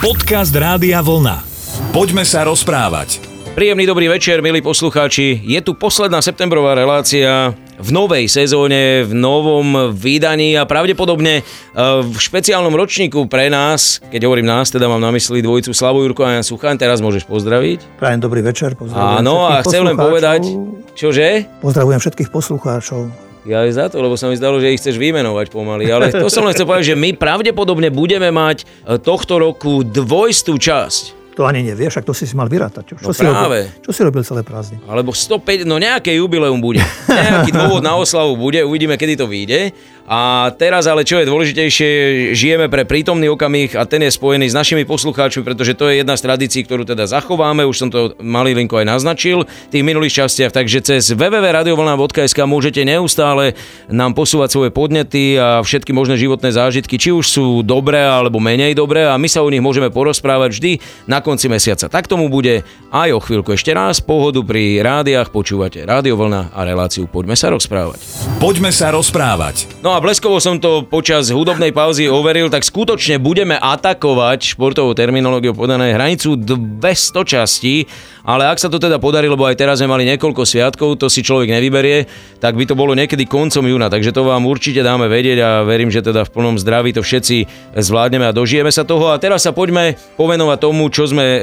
Podcast Rádia Vlna. Poďme sa rozprávať. Príjemný dobrý večer, milí poslucháči. Je tu posledná septembrová relácia v novej sezóne, v novom vydaní a pravdepodobne e, v špeciálnom ročníku pre nás, keď hovorím nás, teda mám na mysli dvojicu Slavu Jurko a Jan Suchaň, teraz môžeš pozdraviť. Prajem dobrý večer, pozdravujem Áno, a chcem len povedať, čože? Pozdravujem všetkých poslucháčov. Ja aj za to, lebo sa mi zdalo, že ich chceš vymenovať pomaly. Ale to som len chcel povedať, že my pravdepodobne budeme mať e, tohto roku dvojstú časť. To ani nevieš, však to si si mal vyrátať. Čo, čo, No si práve. robil, čo si robil celé prázdniny? Alebo 105, no nejaké jubileum bude. Nejaký dôvod na oslavu bude, uvidíme, kedy to vyjde. A teraz ale čo je dôležitejšie, žijeme pre prítomný okamih a ten je spojený s našimi poslucháčmi, pretože to je jedna z tradícií, ktorú teda zachováme, už som to malý linko aj naznačil v tých minulých častiach, takže cez www.radiovolna.sk môžete neustále nám posúvať svoje podnety a všetky možné životné zážitky, či už sú dobré alebo menej dobré a my sa o nich môžeme porozprávať vždy na konci mesiaca. Tak tomu bude aj o chvíľku ešte raz. Pohodu pri rádiách počúvate Rádio Vlna a reláciu Poďme sa rozprávať. Poďme sa rozprávať. No a bleskovo som to počas hudobnej pauzy overil, tak skutočne budeme atakovať športovou terminológiou podané hranicu 200 častí, ale ak sa to teda podarí, lebo aj teraz sme mali niekoľko sviatkov, to si človek nevyberie, tak by to bolo niekedy koncom júna, takže to vám určite dáme vedieť a verím, že teda v plnom zdraví to všetci zvládneme a dožijeme sa toho. A teraz sa poďme povenovať tomu, čo sme e,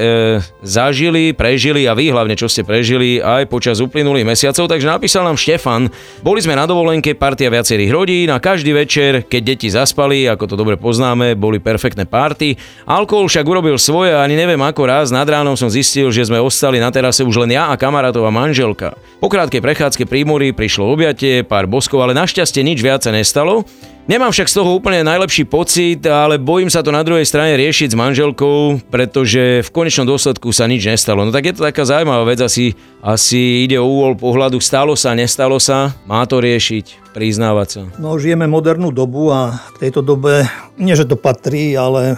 zažili, prežili a vy hlavne, čo ste prežili aj počas uplynulých mesiacov. Takže napísal nám Štefan, boli sme na dovolenke, partia viacerých rodín a každý večer, keď deti zaspali, ako to dobre poznáme, boli perfektné party. Alkohol však urobil svoje a ani neviem ako raz nad ránom som zistil, že sme ostali na terase už len ja a kamarátová manželka. Po krátkej prechádzke pri mori prišlo objatie, pár boskov, ale našťastie nič viac sa nestalo. Nemám však z toho úplne najlepší pocit, ale bojím sa to na druhej strane riešiť s manželkou, pretože v konečnom dôsledku sa nič nestalo. No tak je to taká zaujímavá vec, asi, asi ide o úhol pohľadu, stalo sa, nestalo sa, má to riešiť, priznávať sa. No, žijeme modernú dobu a k tejto dobe, nie že to patrí, ale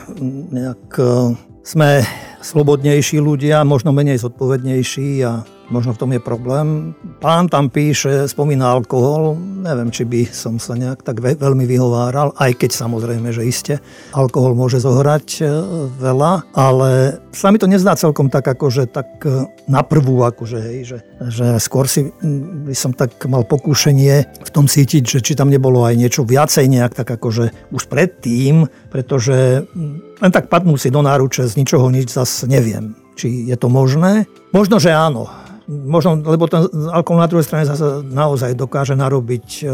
nejak e, sme slobodnejší ľudia, možno menej zodpovednejší a možno v tom je problém. Pán tam píše, spomína alkohol, neviem, či by som sa nejak tak ve- veľmi vyhováral, aj keď samozrejme, že iste alkohol môže zohrať e, veľa, ale sa mi to nezdá celkom tak, akože tak e, na prvú, akože hej, že, že skôr si by som tak mal pokúšenie v tom cítiť, že či tam nebolo aj niečo viacej nejak tak akože už predtým, pretože len tak padnú si do náruče z ničoho nič zase neviem, či je to možné. Možno, že áno. Možno, lebo ten alkohol na druhej strane zase naozaj dokáže narobiť e,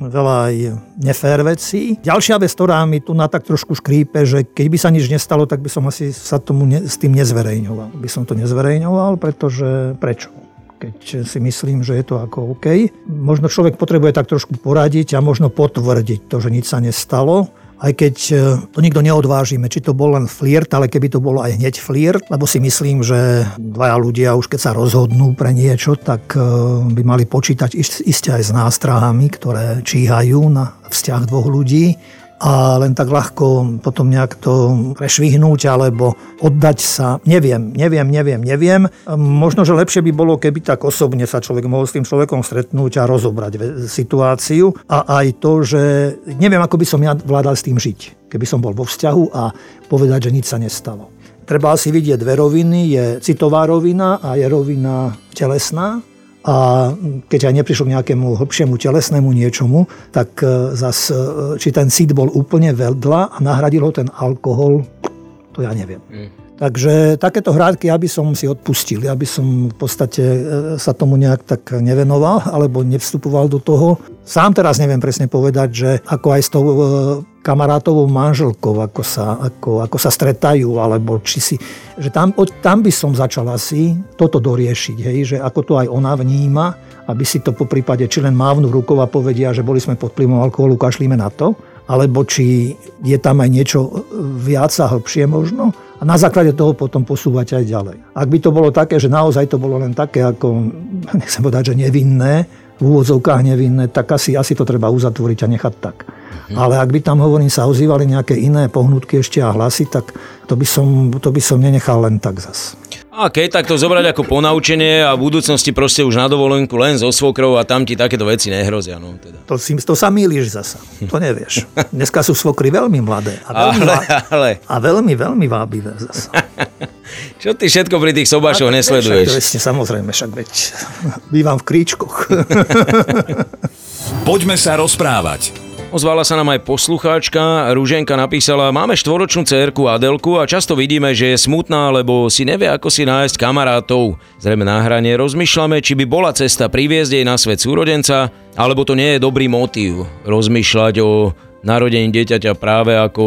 veľa aj nefér vecí. Ďalšia vec, ktorá mi tu na tak trošku škrípe, že keď by sa nič nestalo, tak by som asi sa tomu ne, s tým nezverejňoval. By som to nezverejňoval, pretože prečo? keď si myslím, že je to ako OK. Možno človek potrebuje tak trošku poradiť a možno potvrdiť to, že nič sa nestalo. Aj keď e, to nikto neodvážime, či to bol len flirt, ale keby to bolo aj hneď flirt, lebo si myslím, že dvaja ľudia už keď sa rozhodnú pre niečo, tak e, by mali počítať ist- iste aj s nástrahami, ktoré číhajú na vzťah dvoch ľudí a len tak ľahko potom nejak to prešvihnúť alebo oddať sa. Neviem, neviem, neviem, neviem. Možno, že lepšie by bolo, keby tak osobne sa človek mohol s tým človekom stretnúť a rozobrať situáciu a aj to, že neviem, ako by som ja vládal s tým žiť. Keby som bol vo vzťahu a povedať, že nič sa nestalo. Treba si vidieť dve roviny. Je citová rovina a je rovina telesná. A keď aj neprišlo k nejakému hĺbšiemu telesnému niečomu, tak e, zas, e, či ten cit bol úplne vedľa a nahradil ho ten alkohol, to ja neviem. Takže takéto hrádky ja by som si odpustil. Ja by som v podstate e, sa tomu nejak tak nevenoval alebo nevstupoval do toho. Sám teraz neviem presne povedať, že ako aj s tou e, kamarátovou manželkou, ako sa, ako, ako sa stretajú, alebo či si... Že tam, tam by som začal asi toto doriešiť, hej, že ako to aj ona vníma, aby si to po prípade či len mávnu rukou a povedia, že boli sme pod vplyvom alkoholu, kašlíme na to, alebo či je tam aj niečo viac a hĺbšie možno a na základe toho potom posúvať aj ďalej. Ak by to bolo také, že naozaj to bolo len také ako, nechcem povedať, že nevinné, v úvodzovkách nevinné, tak asi, asi to treba uzatvoriť a nechať tak. Ale ak by tam, hovorím, sa ozývali nejaké iné pohnutky ešte a hlasy, tak to by som, to by som nenechal len tak zas. A keď tak to zobrať ako ponaučenie a v budúcnosti proste už na dovolenku len so svokrou a tam ti takéto veci nehrozia. No, teda. To, si, to sa mýliš zasa. To nevieš. Dneska sú svokry veľmi mladé. A veľmi, Ale, ale, a veľmi, veľmi vábivé zasa. čo ty všetko pri tých sobášoch Však, nesleduješ? vesne, samozrejme, však veď bývam v kríčkoch. Poďme sa rozprávať. Ozvala sa nám aj poslucháčka, Rúženka napísala, máme štvoročnú cerku Adelku a často vidíme, že je smutná, lebo si nevie, ako si nájsť kamarátov. Zrejme na hranie rozmýšľame, či by bola cesta priviesť jej na svet súrodenca, alebo to nie je dobrý motív rozmýšľať o narodení dieťaťa práve ako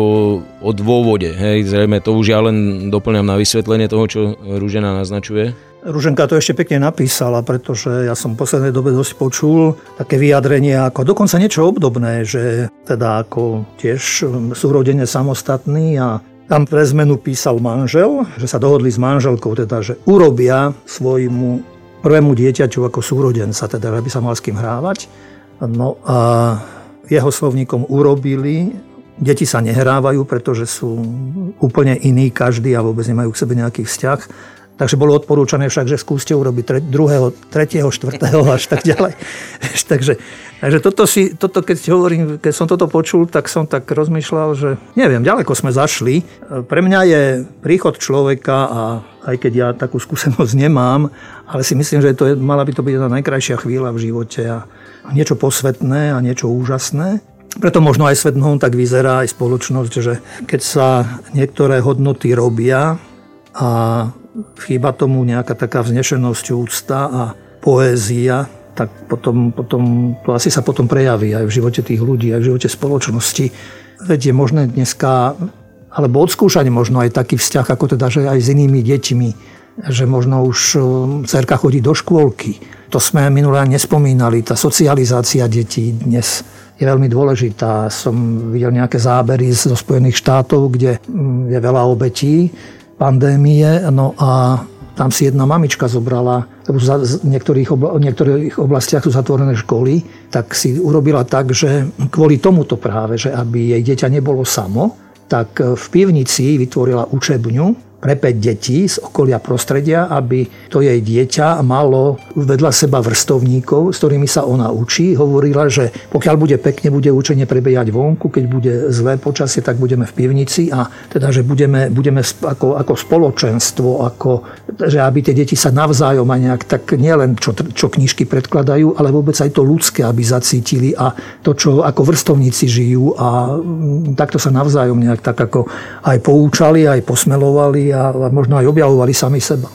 o dôvode. Hej, zrejme to už ja len doplňam na vysvetlenie toho, čo Rúžena naznačuje. Ruženka to ešte pekne napísala, pretože ja som v poslednej dobe dosť počul také vyjadrenie ako dokonca niečo obdobné, že teda ako tiež súrodene samostatný a tam pre zmenu písal manžel, že sa dohodli s manželkou, teda, že urobia svojmu prvému dieťaťu ako súrodenca, teda, aby sa mal s kým hrávať. No a jeho slovníkom urobili, deti sa nehrávajú, pretože sú úplne iní každý a vôbec nemajú k sebe nejaký vzťah. Takže bolo odporúčané však, že skúste urobiť tre, druhého, tretieho, štvrtého až tak ďalej. takže, takže toto, si, toto, keď hovorím, keď som toto počul, tak som tak rozmýšľal, že neviem, ďaleko sme zašli. Pre mňa je príchod človeka a aj keď ja takú skúsenosť nemám, ale si myslím, že to je, mala by to byť jedna najkrajšia chvíľa v živote a niečo posvetné a niečo úžasné. Preto možno aj svetnom tak vyzerá aj spoločnosť, že keď sa niektoré hodnoty robia a chýba tomu nejaká taká vznešenosť, úcta a poézia, tak potom, potom, to asi sa potom prejaví aj v živote tých ľudí, aj v živote spoločnosti. Veď je možné dneska, alebo odskúšať možno aj taký vzťah, ako teda, že aj s inými deťmi, že možno už um, cerka chodí do škôlky. To sme minulé nespomínali, tá socializácia detí dnes je veľmi dôležitá. Som videl nejaké zábery zo Spojených štátov, kde mm, je veľa obetí pandémie, no a tam si jedna mamička zobrala, lebo v niektorých, obla, v niektorých oblastiach sú zatvorené školy, tak si urobila tak, že kvôli tomuto práve, že aby jej dieťa nebolo samo, tak v pivnici vytvorila učebňu, pre 5 detí z okolia prostredia, aby to jej dieťa malo vedľa seba vrstovníkov, s ktorými sa ona učí. Hovorila, že pokiaľ bude pekne, bude učenie prebiehať vonku, keď bude zlé počasie, tak budeme v pivnici a teda, že budeme, budeme ako, ako spoločenstvo, ako, že aby tie deti sa navzájom aj nejak tak nielen čo, čo knižky predkladajú, ale vôbec aj to ľudské, aby zacítili a to, čo ako vrstovníci žijú a mm, takto sa navzájom nejak tak ako aj poučali, aj posmelovali a možno aj objavovali sami seba.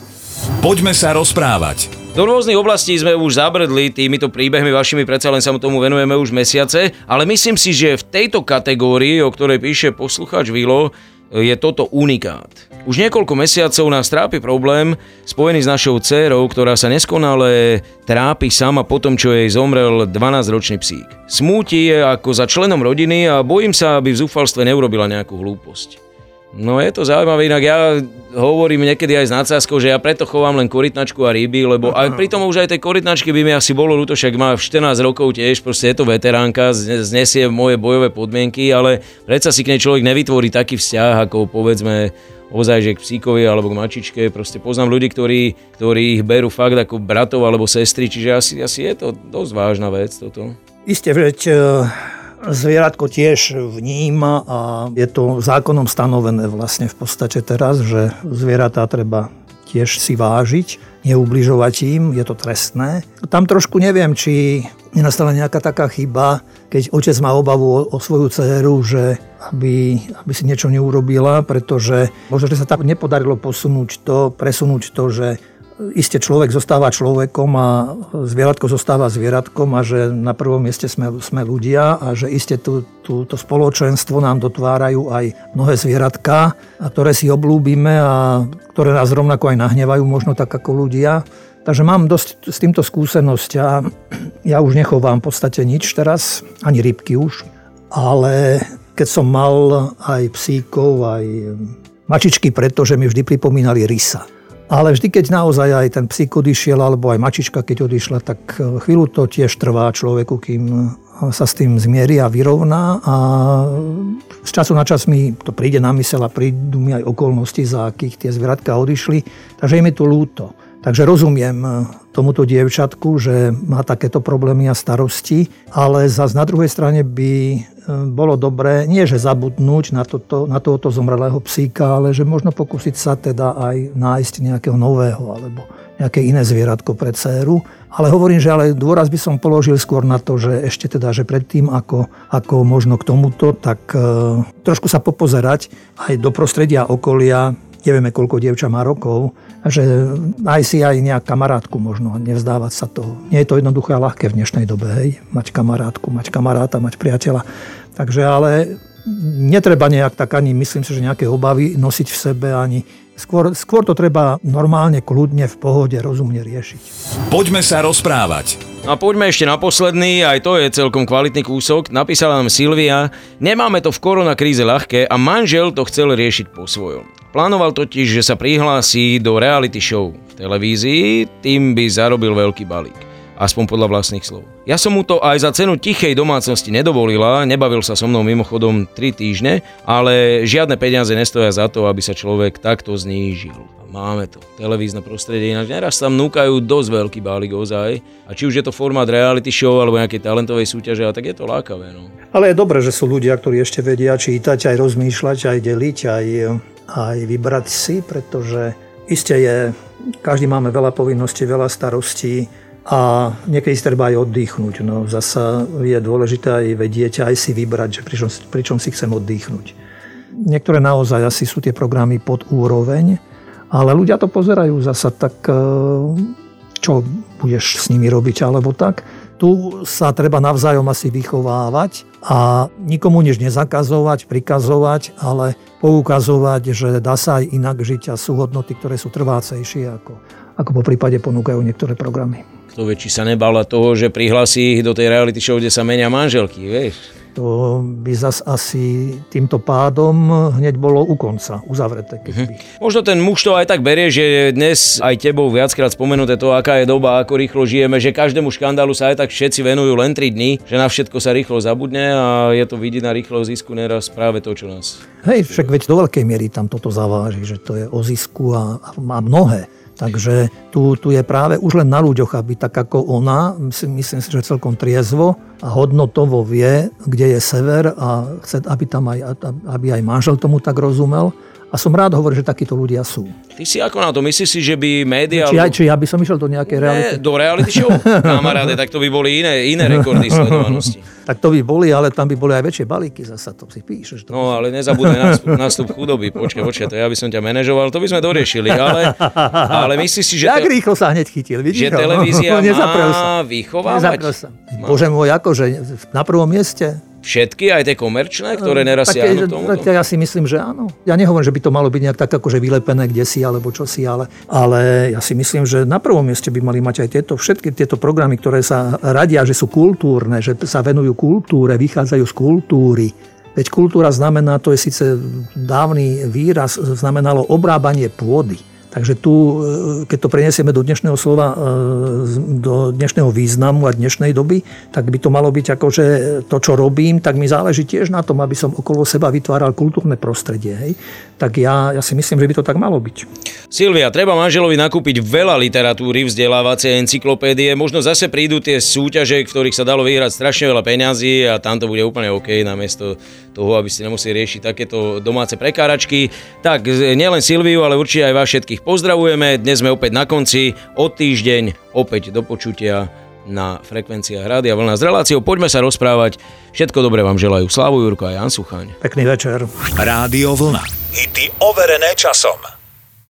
Poďme sa rozprávať. Do rôznych oblastí sme už zabrdli týmito príbehmi vašimi, predsa len sa mu tomu venujeme už mesiace, ale myslím si, že v tejto kategórii, o ktorej píše poslucháč Vilo, je toto unikát. Už niekoľko mesiacov nás trápi problém spojený s našou dcérou, ktorá sa neskonale trápi sama po tom, čo jej zomrel 12-ročný psík. Smúti je ako za členom rodiny a bojím sa, aby v zúfalstve neurobila nejakú hlúposť. No je to zaujímavé, inak ja hovorím niekedy aj s nadsázkou, že ja preto chovám len korytnačku a ryby, lebo aj pri tom už aj tej korytnačky by mi asi bolo ľúto, však má 14 rokov tiež, proste je to veteránka, znesie moje bojové podmienky, ale predsa si k nej človek nevytvorí taký vzťah, ako povedzme ozaj, že k psíkovi alebo k mačičke. Proste poznám ľudí, ktorí, ktorí ich berú fakt ako bratov alebo sestry, čiže asi, asi je to dosť vážna vec toto. Isté, veď zvieratko tiež vníma a je to zákonom stanovené vlastne v podstate teraz, že zvieratá treba tiež si vážiť, neubližovať im, je to trestné. Tam trošku neviem, či nenastala nejaká taká chyba, keď otec má obavu o, o svoju dceru, že aby, aby si niečo neurobila, pretože možno, že sa tak nepodarilo posunúť to, presunúť to, že Isté človek zostáva človekom a zvieratko zostáva zvieratkom a že na prvom mieste sme, sme ľudia a že iste tú, spoločenstvo nám dotvárajú aj mnohé zvieratka, ktoré si oblúbime a ktoré nás rovnako aj nahnevajú, možno tak ako ľudia. Takže mám dosť s týmto skúsenosť a ja už nechovám v podstate nič teraz, ani rybky už, ale keď som mal aj psíkov, aj mačičky, pretože mi vždy pripomínali rysa. Ale vždy, keď naozaj aj ten psík odišiel, alebo aj mačička, keď odišla, tak e, chvíľu to tiež trvá človeku, kým sa s tým zmierí a vyrovná a z času na čas mi to príde na mysel a prídu mi aj okolnosti, za akých tie zvieratka odišli, takže je mi to lúto. Takže rozumiem eh, tomuto dievčatku, že má takéto problémy a starosti, ale zase na druhej strane by eh, bolo dobré, nie že zabudnúť na, toto, na tohoto zomrelého psíka, ale že možno pokúsiť sa teda aj nájsť nejakého nového alebo nejaké iné zvieratko pre dceru. Ale hovorím, že ale dôraz by som položil skôr na to, že ešte teda, že predtým, ako, ako možno k tomuto, tak e, trošku sa popozerať aj do prostredia okolia, nevieme, koľko dievča má rokov, že aj si aj nejak kamarátku možno, nevzdávať sa toho. Nie je to jednoduché a ľahké v dnešnej dobe, hej, mať kamarátku, mať kamaráta, mať priateľa. Takže ale netreba nejak tak ani, myslím si, že nejaké obavy nosiť v sebe, ani Skôr, skôr to treba normálne, kľudne, v pohode, rozumne riešiť. Poďme sa rozprávať. A poďme ešte na posledný, aj to je celkom kvalitný kúsok. Napísala nám Silvia, nemáme to v koronakríze ľahké a manžel to chcel riešiť po svojom. Plánoval totiž, že sa prihlási do reality show v televízii, tým by zarobil veľký balík aspoň podľa vlastných slov. Ja som mu to aj za cenu tichej domácnosti nedovolila, nebavil sa so mnou mimochodom 3 týždne, ale žiadne peniaze nestoja za to, aby sa človek takto znížil. Máme to. Televízne prostredie, ináč neraz tam núkajú dosť veľký bálik ozaj. A či už je to formát reality show alebo nejakej talentovej súťaže, tak je to lákavé. No. Ale je dobré, že sú ľudia, ktorí ešte vedia čítať, aj rozmýšľať, aj deliť, aj, aj vybrať si, pretože iste je, každý máme veľa povinností, veľa starostí, a niekedy si treba aj oddychnúť. No, zasa je dôležité aj vedieť, aj si vybrať, že pričom, pričom si chcem oddychnúť. Niektoré naozaj asi sú tie programy pod úroveň, ale ľudia to pozerajú zasa tak, e, čo budeš s nimi robiť alebo tak. Tu sa treba navzájom asi vychovávať a nikomu nič nezakazovať, prikazovať, ale poukazovať, že dá sa aj inak žiť a sú hodnoty, ktoré sú trvácejšie ako, ako po prípade ponúkajú niektoré programy. Kto vie, či sa nebala toho, že prihlasí ich do tej reality show, kde sa menia manželky, vieš? To by zas asi týmto pádom hneď bolo u konca, uzavreté. Keby. Mm-hmm. Možno ten muž to aj tak berie, že dnes aj tebou viackrát spomenuté to, aká je doba, ako rýchlo žijeme, že každému škandálu sa aj tak všetci venujú len 3 dní, že na všetko sa rýchlo zabudne a je to vidieť na rýchlo zisku neraz práve to, čo nás. Hej, však veď do veľkej miery tam toto zaváži, že to je o zisku a, a mnohé. Takže tu, tu je práve už len na ľuďoch, aby tak ako ona, myslím si, že celkom triezvo a hodnotovo vie, kde je sever a chce, aby, tam aj, aby aj manžel tomu tak rozumel. A som rád hovoril, že takíto ľudia sú. Ty si ako na to? Myslíš si, že by médiá... Či, či ja by som išiel do nejakej reality? do reality show? Kamaráde, tak to by boli iné, iné rekordy sledovanosti. tak to by boli, ale tam by boli aj väčšie balíky zasa, to si píšeš. To no, ale nezabudne nástup, nástup chudoby. Počkaj, počkaj, to ja by som ťa manažoval, to by sme doriešili, ale, ale myslíš si, že... Jak te... rýchlo sa hneď chytil, vidíš? Že televízia má vychovávať? sa. Bože môj, akože na prvom mieste Všetky, aj tie komerčné, ktoré neraz tak, siahnu tomu? Tak ja si myslím, že áno. Ja nehovorím, že by to malo byť nejak tak akože vylepené kde si alebo čo si, ale, ale ja si myslím, že na prvom mieste by mali mať aj tieto, všetky tieto programy, ktoré sa radia, že sú kultúrne, že sa venujú kultúre, vychádzajú z kultúry. Veď kultúra znamená, to je síce dávny výraz, znamenalo obrábanie pôdy Takže tu, e, keď to preniesieme do dnešného slova, e, do dnešného významu a dnešnej doby, tak by to malo byť ako, že to, čo robím, tak mi záleží tiež na tom, aby som okolo seba vytváral kultúrne prostredie. Hej? Tak ja, ja si myslím, že by to tak malo byť. Silvia, treba manželovi nakúpiť veľa literatúry, vzdelávacie encyklopédie, možno zase prídu tie súťaže, v ktorých sa dalo vyhrať strašne veľa peňazí a tam to bude úplne OK, namiesto toho, aby ste nemuseli riešiť takéto domáce prekáračky. Tak nielen Silviu, ale určite aj vás všetkých pozdravujeme. Dnes sme opäť na konci. O týždeň opäť do počutia na frekvenciách Rádia Vlna s reláciou. Poďme sa rozprávať. Všetko dobré vám želajú Slavu Jurko a Jan Suchaň. Pekný večer. Rádio Vlna. Hity overené časom.